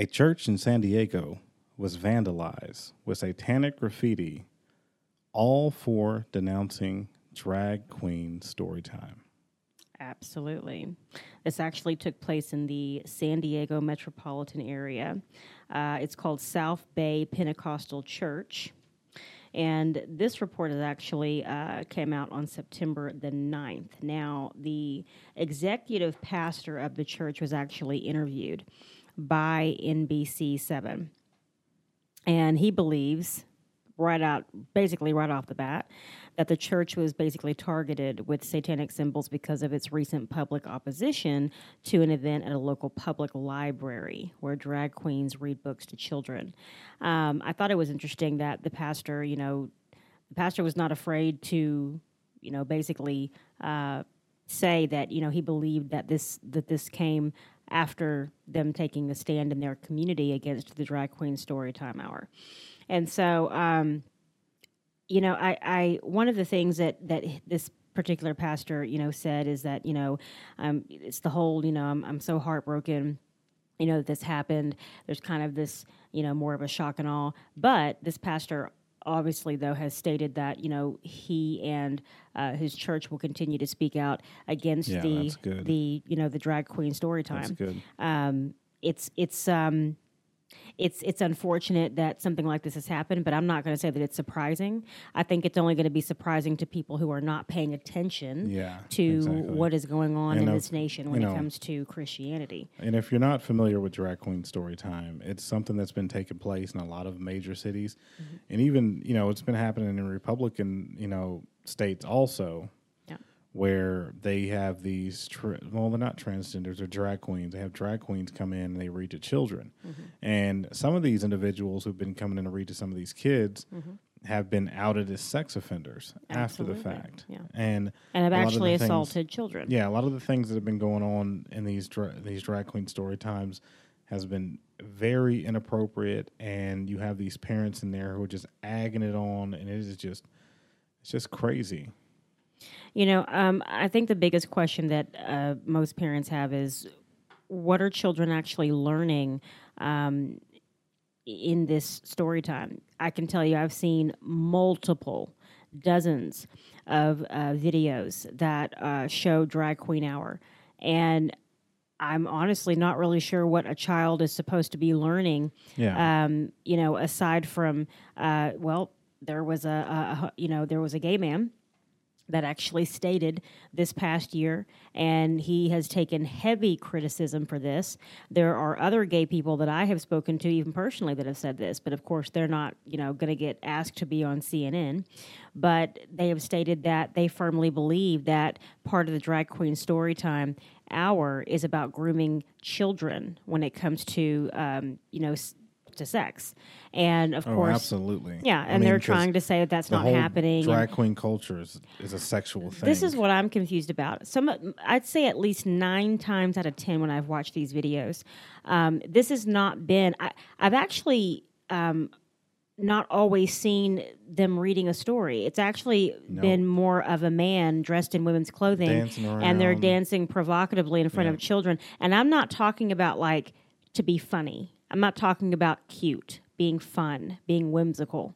A church in San Diego was vandalized with satanic graffiti, all for denouncing drag queen story time. Absolutely. This actually took place in the San Diego metropolitan area. Uh, it's called South Bay Pentecostal Church. And this report is actually uh, came out on September the 9th. Now, the executive pastor of the church was actually interviewed by NBC7. And he believes, right out, basically right off the bat, that the church was basically targeted with satanic symbols because of its recent public opposition to an event at a local public library where drag queens read books to children. Um, I thought it was interesting that the pastor, you know, the pastor was not afraid to, you know, basically uh, say that you know he believed that this that this came after them taking a stand in their community against the drag queen storytime hour, and so. Um, you know, I, I one of the things that that this particular pastor, you know, said is that you know, um, it's the whole, you know, I'm I'm so heartbroken, you know, that this happened. There's kind of this, you know, more of a shock and all. But this pastor obviously though has stated that you know he and uh, his church will continue to speak out against Yeah, the the you know the drag queen story time That's good. um, it's it's um, it's it's unfortunate that something like this has happened, but I'm not going to say that it's surprising. I think it's only going to be surprising to people who are not paying attention Yeah, to exactly. what is going on And in of- this nation when it know- comes to Christianity. And if you're not familiar with Drag Queen story time, it's something that's been taking place in a lot of major cities, Mm-hmm. and even you know it's been happening in Republican you know states also. Where they have these tra- well they're not transgenders they're drag queens. They have drag queens come in and they read to children, Mm-hmm. and some of these individuals who've been coming in to read to some of these kids Mm-hmm. have been outed as sex offenders after the fact, yeah. and And have a lot of actually things- assaulted children. yeah, a lot of the things that have been going on in these dra- these drag queen story times has been very inappropriate, and you have these parents in there who are just agging it on, and it is just it's just crazy. You know, um, I think the biggest question that uh, most parents have is what are children actually learning um, in this story time? I can tell you, I've seen multiple, dozens of uh, videos that uh, show Drag Queen Hour. And I'm honestly not really sure what a child is supposed to be learning Yeah, um, you know, aside from, uh, well, there was a, a, a, you know, there was a gay man that actually stated this past year, and he has taken heavy criticism for this. There are other gay people that I have spoken to, even personally, that have said this, but of course, they're not, you know, going to get asked to be on CNN. But they have stated that they firmly believe that part of the drag queen story time hour is about grooming children when it comes to, um, you know, to sex, and of oh, course, absolutely. yeah, I and mean, they're trying to say that that's not happening. Drag queen culture is, is a sexual thing. this is what I'm confused about. Some, I'd say at least nine times out of ten when I've watched these videos, um, this has not been. I, I've actually um, not always seen them reading a story. It's actually been more of a man dressed in women's clothing, and they're dancing provocatively in front of children. And I'm not talking about like to be funny. I'm not talking about cute, being fun, being whimsical.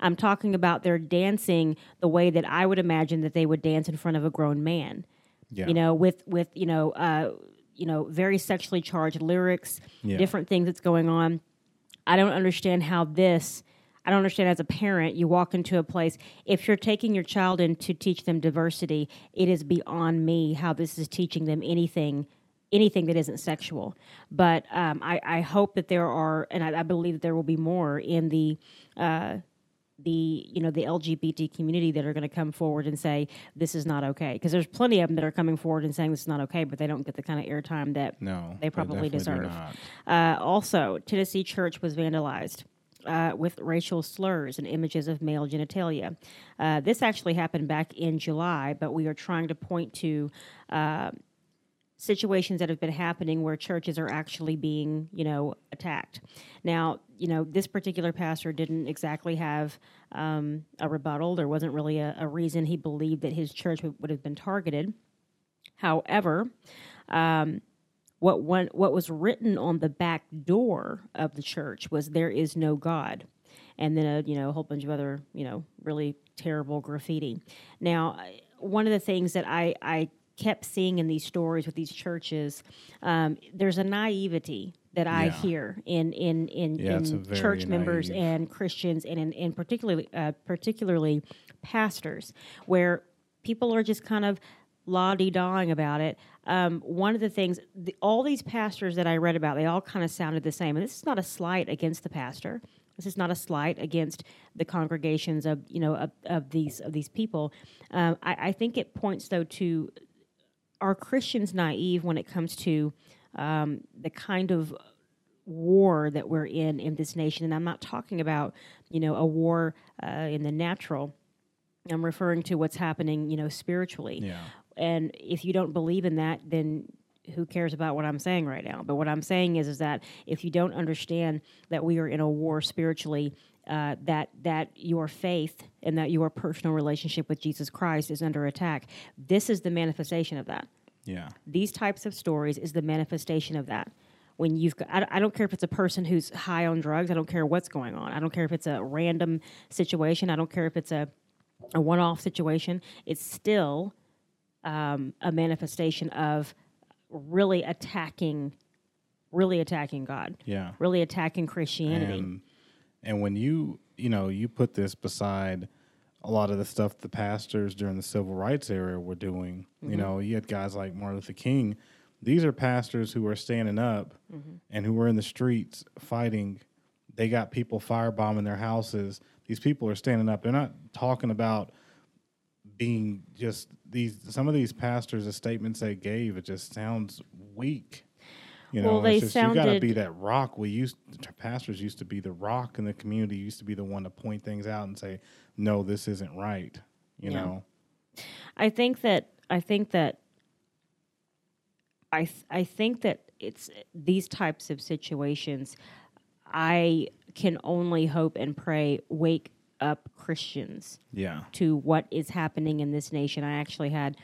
I'm talking about their dancing the way that I would imagine that they would dance in front of a grown man. Yeah. You know, with with you know, uh, you know, very sexually charged lyrics, Yeah. different things that's going on. I don't understand how this. I don't understand as a parent, you walk into a place. If you're taking your child in to teach them diversity, it is beyond me how this is teaching them anything, anything that isn't sexual. But um, I, I hope that there are, and I, I believe that there will be more in the. Uh, the you know the LGBT community that are going to come forward and say this is not okay because there's plenty of them that are coming forward and saying this is not okay, but they don't get the kind of airtime that no, they probably do deserve. uh, also, Tennessee Church was vandalized. Uh, with racial slurs and images of male genitalia. Uh, this actually happened back in July, but we are trying to point to uh, situations that have been happening where churches are actually being, you know, attacked. Now, you know, this particular pastor didn't exactly have um, a rebuttal. There wasn't really a, a reason he believed that his church would, would have been targeted. However, um, what one what was written on the back door of the church was there is no God. And then a you know a whole bunch of other you know really terrible graffiti. Now, one of the things that I I kept seeing in these stories with these churches, um, there's a naivety that I Yeah. hear in in in, Yeah, in church members naive. and Christians and in, in particularly uh, particularly pastors, where people are just kind of la di dawing about it. Um, one of the things, the, all these pastors that I read about, they all kind of sounded the same. And this is not a slight against the pastor. This is not a slight against the congregations of you know of, of these of these people. Um, I, I think it points though to are Christians naive when it comes to um, the kind of war that we're in in this nation? And I'm not talking about you know a war uh, in the natural. I'm referring to what's happening, you know, spiritually. Yeah. And if you don't believe in that, then who cares about what I'm saying right now? But what I'm saying is, is that if you don't understand that we are in a war spiritually, uh, that that your faith and that your personal relationship with Jesus Christ is under attack, this is the manifestation of that. Yeah. These types of stories is the manifestation of that. When you've got, I, I don't care if it's a person who's high on drugs. I don't care what's going on. I don't care if it's a random situation. I don't care if it's a a one-off situation. It's still um, a manifestation of really attacking, really attacking God, Yeah. really attacking Christianity. And and when you you know you put this beside a lot of the stuff the pastors during the civil rights era were doing, you mm-hmm. know, you had guys like Martin Luther King. These are pastors who are standing up mm-hmm. and who were in the streets fighting. They got people firebombing their houses. These people are standing up. They're not talking about being just these. Some of these pastors, the statements they gave, it just sounds weak. You know, Well, they just, you got to be that rock. We used pastors used to be the rock in the community. Used to be the one to point things out and say, "No, this isn't right." You Yeah. know, I think that I think that I th- I think that it's these types of situations. I can only hope and pray wake up Christians yeah, to what is happening in this nation. I actually had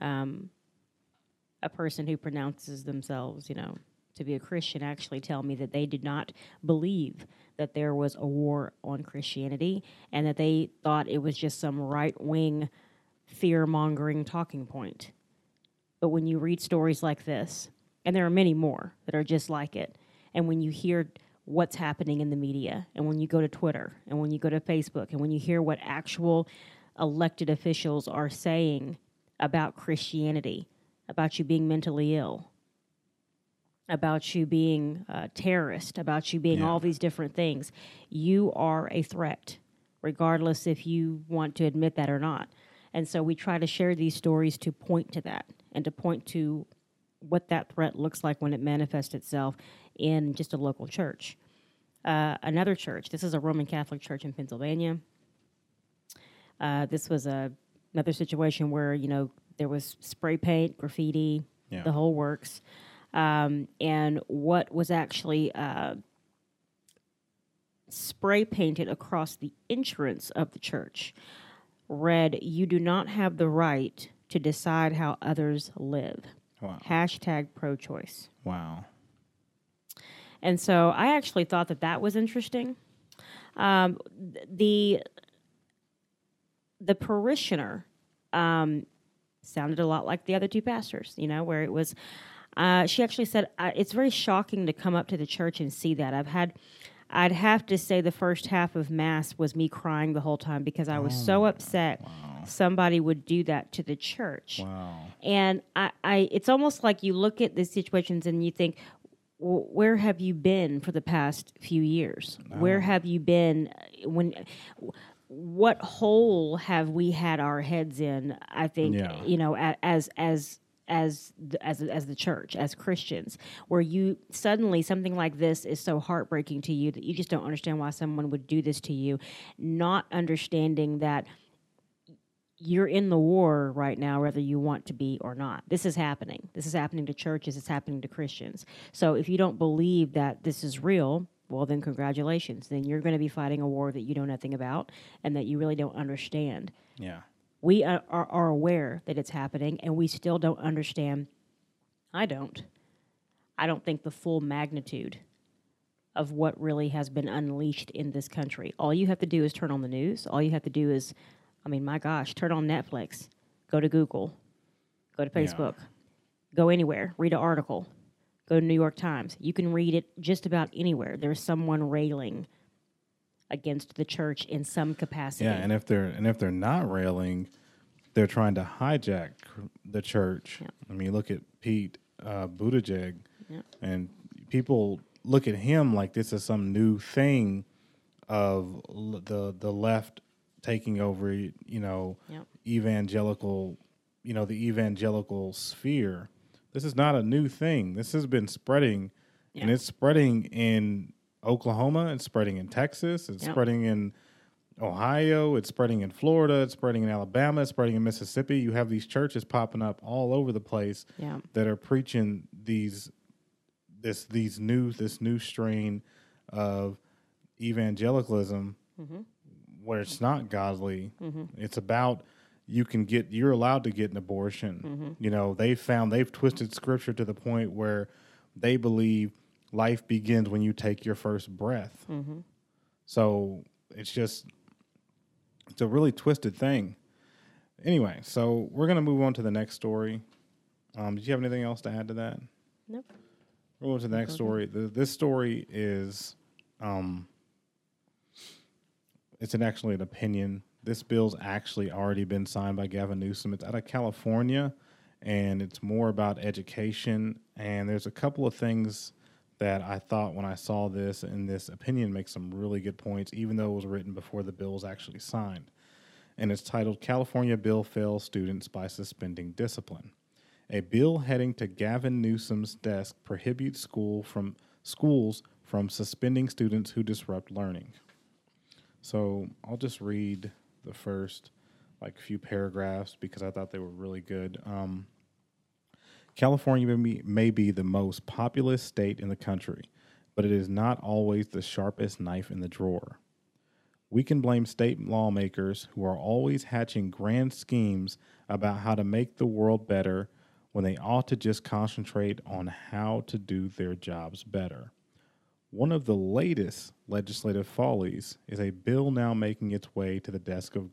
um, a person who pronounces themselves, you know, to be a Christian actually tell me that they did not believe that there was a war on Christianity and that they thought it was just some right wing fear mongering talking point. But when you read stories like this, and there are many more that are just like it, and when you hear what's happening in the media, and when you go to Twitter, and when you go to Facebook, and when you hear what actual elected officials are saying about Christianity, about you being mentally ill, about you being a terrorist, about you being Yeah. all these different things, you are a threat, regardless if you want to admit that or not. And so we try to share these stories to point to that and to point to what that threat looks like when it manifests itself in just a local church. Uh, another church, this is a Roman Catholic church in Pennsylvania. Uh, this was a, another situation where, you know, there was spray paint, graffiti, Yeah. the whole works. Um, and what was actually uh, spray painted across the entrance of the church read, You do not have the right to decide how others live. wow, Hashtag pro choice. wow, And so I actually thought that that was interesting. Um, the the parishioner um, sounded a lot like the other two pastors, you know, where it was. Uh, she actually said uh, it's very shocking to come up to the church and see that. I've had, I'd have to say, the first half of mass was me crying the whole time because I was so upset somebody would do that to the church. wow, And I, I, it's almost like you look at these situations and you think, well, where have you been for the past few years? Where have you been uh, when? What hole have we had our heads in? I think Yeah. you know, as as as as as the church, as Christians, where you suddenly something like this is so heartbreaking to you that you just don't understand why someone would do this to you, not understanding that you're in the war right now, whether you want to be or not. This is happening. This is happening to churches. It's happening to Christians. So if you don't believe that this is real, well, then congratulations. Then you're going to be fighting a war that you know nothing about and that you really don't understand. yeah, We are, are, are aware that it's happening, and we still don't understand. I don't. I don't think the full magnitude of what really has been unleashed in this country. All you have to do is turn on the news. All you have to do is, I mean, my gosh, turn on Netflix, go to Google, go to Facebook, go anywhere, read an article, go to New York Times. You can read it just about anywhere. There's someone railing against the church in some capacity. Yeah, and if they're and if they're not railing, they're trying to hijack the church. Yeah. I mean, look at Pete uh, Buttigieg, Yeah. and people look at him like this is some new thing of the the left taking over. You know, Yep. evangelical, you know, the evangelical sphere. This is not a new thing. This has been spreading, and it's spreading in Oklahoma. It's spreading in Texas. It's Yep. spreading in Ohio. It's spreading in Florida. It's spreading in Alabama. It's spreading in Mississippi. You have these churches popping up all over the place Yeah. that are preaching these this these new this new strain of evangelicalism mm-hmm. where it's not godly. Mm-hmm. It's about you can get you're allowed to get an abortion. Mm-hmm. You know, they found they've twisted scripture to the point where they believe life begins when you take your first breath. So it's just it's a really twisted thing. Anyway, so we're gonna move on to the next story. Um, did you have anything else to add to that? Nope. We'll go to the next story. The, this story is, um, it's an actually an opinion. This bill's actually already been signed by Gavin Newsom. It's out of California, and it's more about education. And there's a couple of things that I thought when I saw this, and this opinion makes some really good points, even though it was written before the bill was actually signed. And it's titled "California Bill Fails Students by Suspending Discipline." A bill heading to Gavin Newsom's desk prohibutes school from schools from suspending students who disrupt learning. So I'll just read the first like few paragraphs because I thought they were really good. Um, California may be, may be the most populous state in the country, but it is not always the sharpest knife in the drawer. We can blame state lawmakers who are always hatching grand schemes about how to make the world better when they ought to just concentrate on how to do their jobs better. One of the latest legislative follies is a bill now making its way to the desk of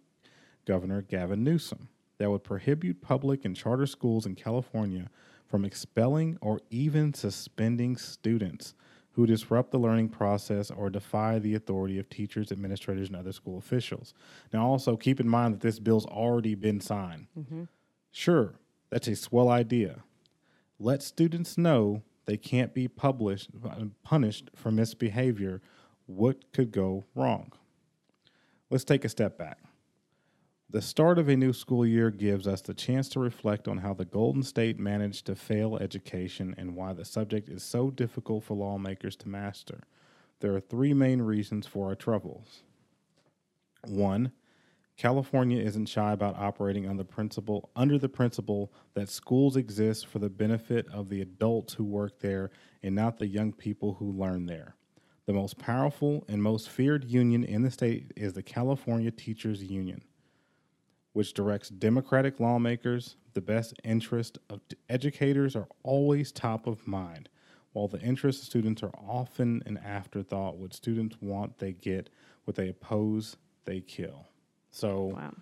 Governor Gavin Newsom that would prohibit public and charter schools in California from expelling or even suspending students who disrupt the learning process or defy the authority of teachers, administrators, and other school officials. Now, also keep in mind that this bill's already been signed. Mm-hmm. Sure, that's a swell idea. Let students know they can't be published, punished for misbehavior. What could go wrong? Let's take a step back. The start of a new school year gives us the chance to reflect on how the Golden State managed to fail education and why the subject is so difficult for lawmakers to master. There are three main reasons for our troubles. One, California isn't shy about operating on the principle under the principle that schools exist for the benefit of the adults who work there and not the young people who learn there. The most powerful and most feared union in the state is the California Teachers Union, which directs Democratic lawmakers. The best interest of educators are always top of mind, while the interests of students are often an afterthought. What students want, they get. What they oppose, they kill. So Wow.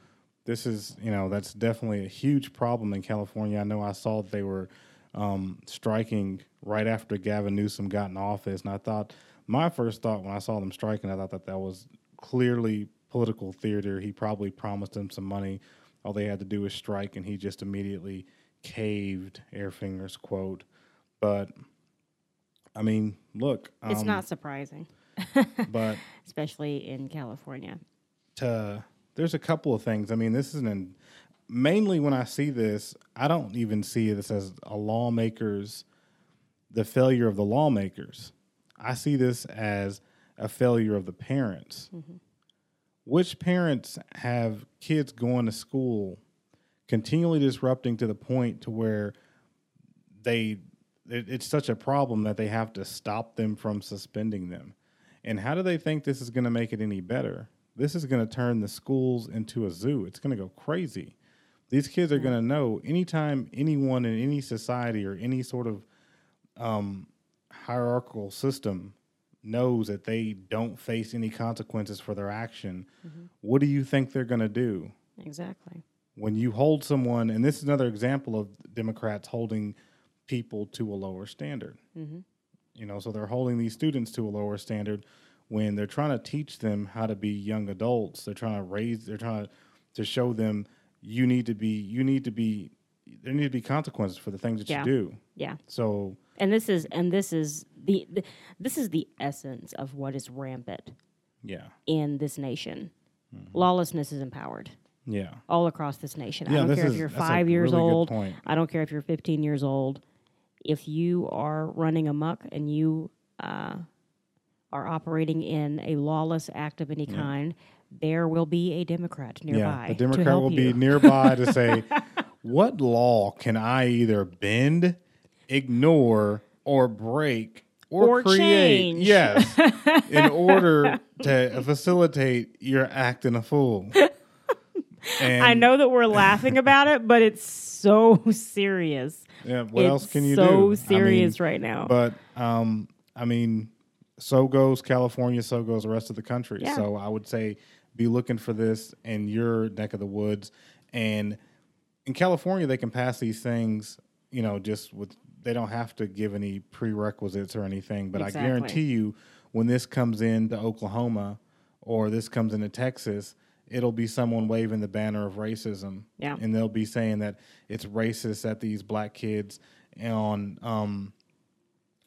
this is you know that's definitely a huge problem in California. I know I saw that they were um, striking right after Gavin Newsom got in office, and I thought my first thought when I saw them striking, I thought that that was clearly political theater. He probably promised them some money. All they had to do was strike, and he just immediately caved. Airfinger's quote, but I mean, look, It's um, not surprising, but especially in California. to there's a couple of things. I mean, this is an mainly when I see this, I don't even see this as a lawmaker's the failure of the lawmakers. I see this as a failure of the parents. Which parents have kids going to school continually disrupting to the point to where they it, it's such a problem that they have to stop them from suspending them. And how do they think this is going to make it any better? This is going to turn the schools into a zoo. It's going to go crazy. These kids are going to know anytime anyone in any society or any sort of um, hierarchical system knows that they don't face any consequences for their action, mm-hmm. what do you think they're going to do? Exactly. When you hold someone, and this is another example of Democrats holding people to a lower standard. Mm-hmm. You know, so they're holding these students to a lower standard when they're trying to teach them how to be young adults. They're trying to raise. They're trying to, to show them you need to be. You need to be. There need to be consequences for the things that Yeah. you do. Yeah. So And this is and this is the, the this is the essence of what is rampant yeah, in this nation. Mm-hmm. Lawlessness is empowered yeah, all across this nation. Yeah, I don't care is- if you're five years really old. I don't care if you're 15 years old. If you are running amok and you uh, are operating in a lawless act of any kind, there will be a Democrat nearby. yeah. The to Democrat will you. be nearby to say, what law can I either bend, ignore, or break or, Or create? change. Yes, in order to facilitate your acting a fool. And I know that we're laughing about it, but it's so serious. Yeah, what it's else can you so do? I serious mean, right now. But um, I mean, so goes California, so goes the rest of the country. Yeah. So I would say be looking for this in your neck of the woods. And in California, they can pass these things, you know, just with they don't have to give any prerequisites or anything. But Exactly. I guarantee you, when this comes into Oklahoma or this comes into Texas, it'll be someone waving the banner of racism. Yeah. And they'll be saying that it's racist that these black kids on um,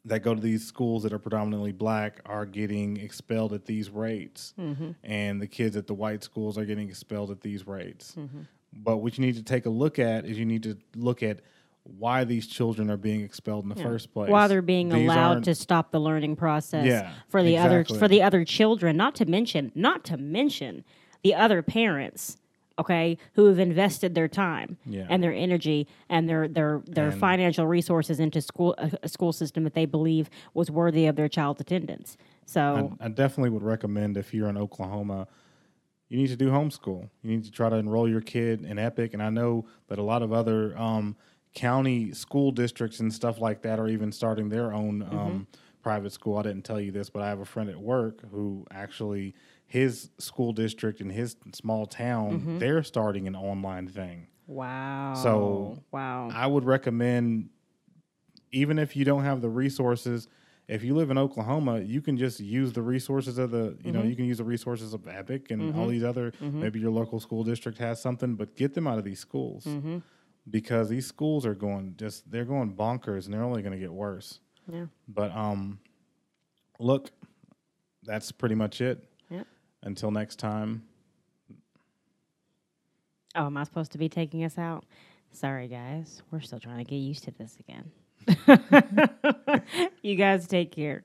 that go to these schools that are predominantly black are getting expelled at these rates, and the kids at the white schools are getting expelled at these rates. But what you need to take a look at is you need to look at why these children are being expelled in the first place. while they're being These allowed aren't- to stop the learning process Yeah, for the exactly. other for the other children not to mention not to mention the other parents okay who have invested their time Yeah. and their energy and their their their And- financial resources into school a, a school system that they believe was worthy of their child's attendance so I definitely would recommend if you're in Oklahoma, you need to do homeschool. You need to try to enroll your kid in Epic. And I know that a lot of other um, county school districts and stuff like that are even starting their own um, mm-hmm. private school. I didn't tell you this, but I have a friend at work who actually his school district in his small town mm-hmm. they're starting an online thing. wow. So, wow. I would recommend, even if you don't have the resources, if you live in Oklahoma, you can just use the resources of the, you know, mm-hmm. you can use the resources of Epic and all these other, maybe your local school district has something, but get them out of these schools because these schools are going just, they're going bonkers and they're only going to get worse. yeah But, um, look, that's pretty much it. Yep. Until next time. oh am i supposed to be taking us out sorry guys we're still trying to get used to this again you guys take care